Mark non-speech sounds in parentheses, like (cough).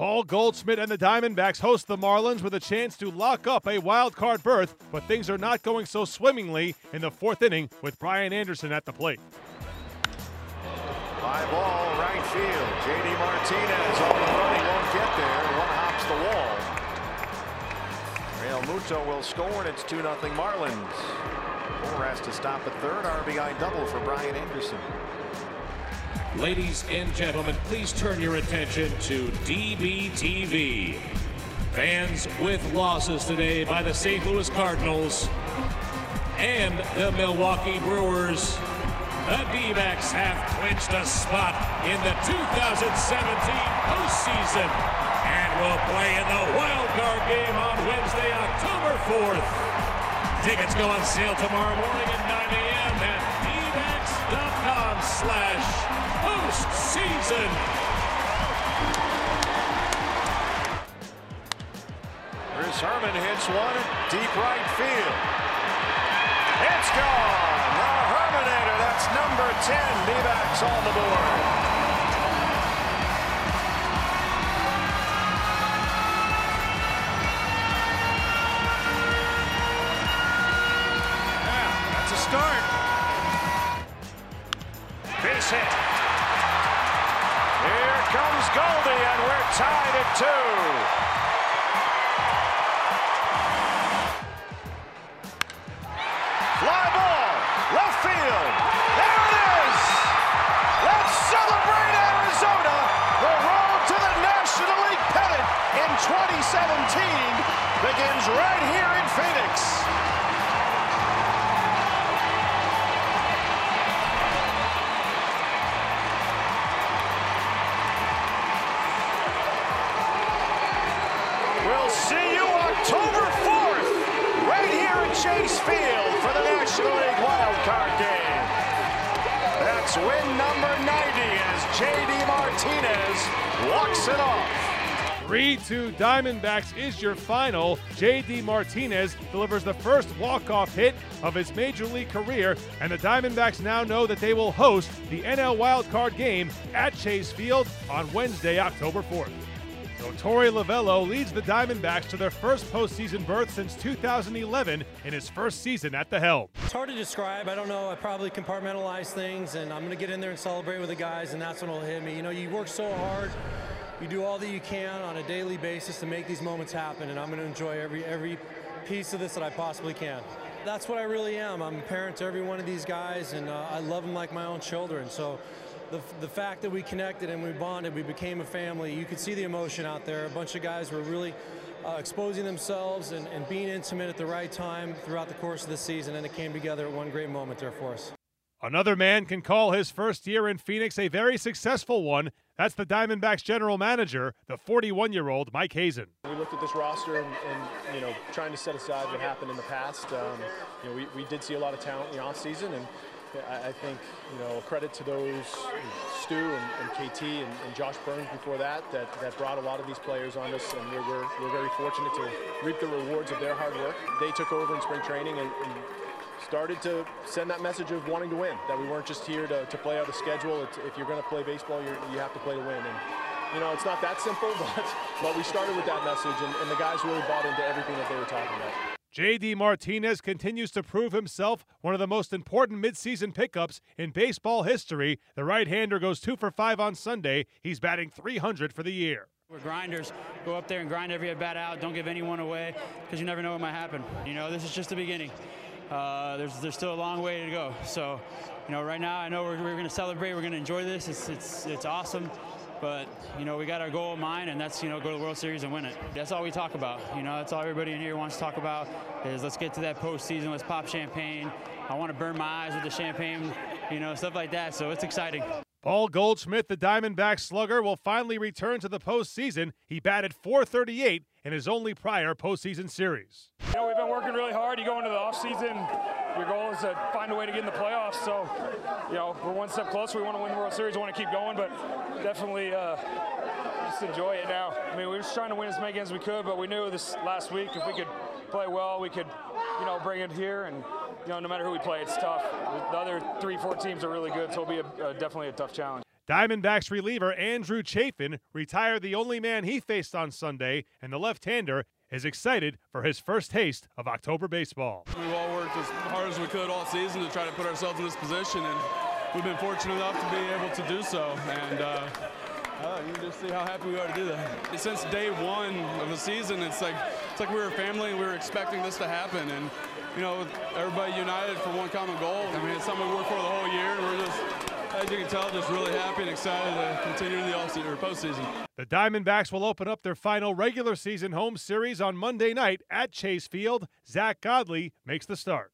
Paul Goldschmidt and the Diamondbacks host the Marlins with a chance to lock up a wild card berth, but things are not going so swimmingly in the fourth inning with Brian Anderson at the plate. High ball, right field. JD Martinez on the run. He won't get there. One hops the wall. Real Muto will score, and it's 2 0 Marlins. Moore has to stop at third. RBI double for Brian Anderson. Ladies and gentlemen, please turn your attention to DBTV. Fans with losses today by the St. Louis Cardinals and the Milwaukee Brewers. The D-backs have clinched a spot in the 2017 postseason and will play in the wild card game on Wednesday, October 4th. Tickets go on sale tomorrow morning at 9 Herrmann hits one deep right field. It's gone. The Herminator. That's number 10. D-backs on the board. Ah, that's a start. Base hit. Here comes Goldie, and we're tied at two. 2017 begins right here in Phoenix. We'll see you October 4th, right here at Chase Field for the National League Wild Card Game. That's win number 90 as J.D. Martinez walks it off. 3 2 Diamondbacks is your final. J.D. Martinez delivers the first walk-off hit of his major league career, and the Diamondbacks now know that they will host the NL wildcard game at Chase Field on Wednesday, October 4th. So Torey Lovullo leads the Diamondbacks to their first postseason berth since 2011 in his first season at the helm. It's hard to describe. I don't know. I probably compartmentalize things, and I'm going to get in there and celebrate with the guys, and that's when it'll hit me. You know, you work so hard. You do all that you can on a daily basis to make these moments happen, and I'm going to enjoy every every piece of this that I possibly can. That's what I really am. I'm a parent to every one of these guys, and uh, I love them like my own children. So the, the fact that we connected and we bonded, we became a family, you could see the emotion out there. A bunch of guys were really uh, exposing themselves and, and being intimate at the right time throughout the course of the season, and it came together at one great moment there for us. Another man can call his first year in Phoenix a very successful one. That's the Diamondbacks general manager, the 41 year old Mike Hazen. We looked at this roster and, and, you know trying to set aside what happened in the past. Um, you know we, we did see a lot of talent in the offseason and I, I think you know credit to those Stu and, and KT and, and, Josh Byrnes before that, that that brought a lot of these players on us and we're, we're, we're very fortunate to reap the rewards of their hard work. They took over in spring training and, and started to send that message of wanting to win, that we weren't just here to, to play out a schedule. It's, if you're going to play baseball, you have to play to win. And, you know, it's not that simple, (laughs) but, but we started with that message, and, and the guys really bought into everything that they were talking about. JD Martinez continues to prove himself one of the most important midseason pickups in baseball history. The right hander goes two for five on Sunday. He's batting 300 for the year. We're grinders. Go up there and grind every at bat out. Don't give anyone away because you never know what might happen. You know, this is just the beginning. Uh, there's there's still a long way to go. So, you know, right now I know we're, we're going to celebrate. We're going to enjoy this. It's it's it's awesome. But you know, we got our goal in mind, and that's you know go to the World Series and win it. That's all we talk about. You know, that's all everybody in here wants to talk about is let's get to that postseason. Let's pop champagne. I want to burn my eyes with the champagne. You know, stuff like that. So it's exciting. Paul Goldschmidt, the Diamondback slugger, will finally return to the postseason. He batted 438 in his only prior postseason series. You know, we've been working really hard. You go into the offseason, your goal is to find a way to get in the playoffs. So, you know, we're one step closer. We want to win the World Series. We want to keep going, but definitely uh, just enjoy it now. I mean, we were just trying to win as many games as we could, but we knew this last week if we could play well, we could, you know, bring it here. And, you know, no matter who we play, it's tough. The other three, four teams are really good, so it'll be a, a, definitely a tough challenge. Diamondbacks reliever Andrew Chafin retired the only man he faced on Sunday, and the left hander is excited for his first taste of October baseball. We've all worked as hard as we could all season to try to put ourselves in this position, and we've been fortunate enough to be able to do so. And uh, uh, you can just see how happy we are to do that. Since day one of the season, it's like it's like we were a family and we were expecting this to happen. And you know, everybody united for one common goal. I mean, it's something we worked for the whole year, and we're just as you can tell, just really happy and excited to continue the all-season or postseason. The Diamondbacks will open up their final regular season home series on Monday night at Chase Field. Zack Godley makes the start.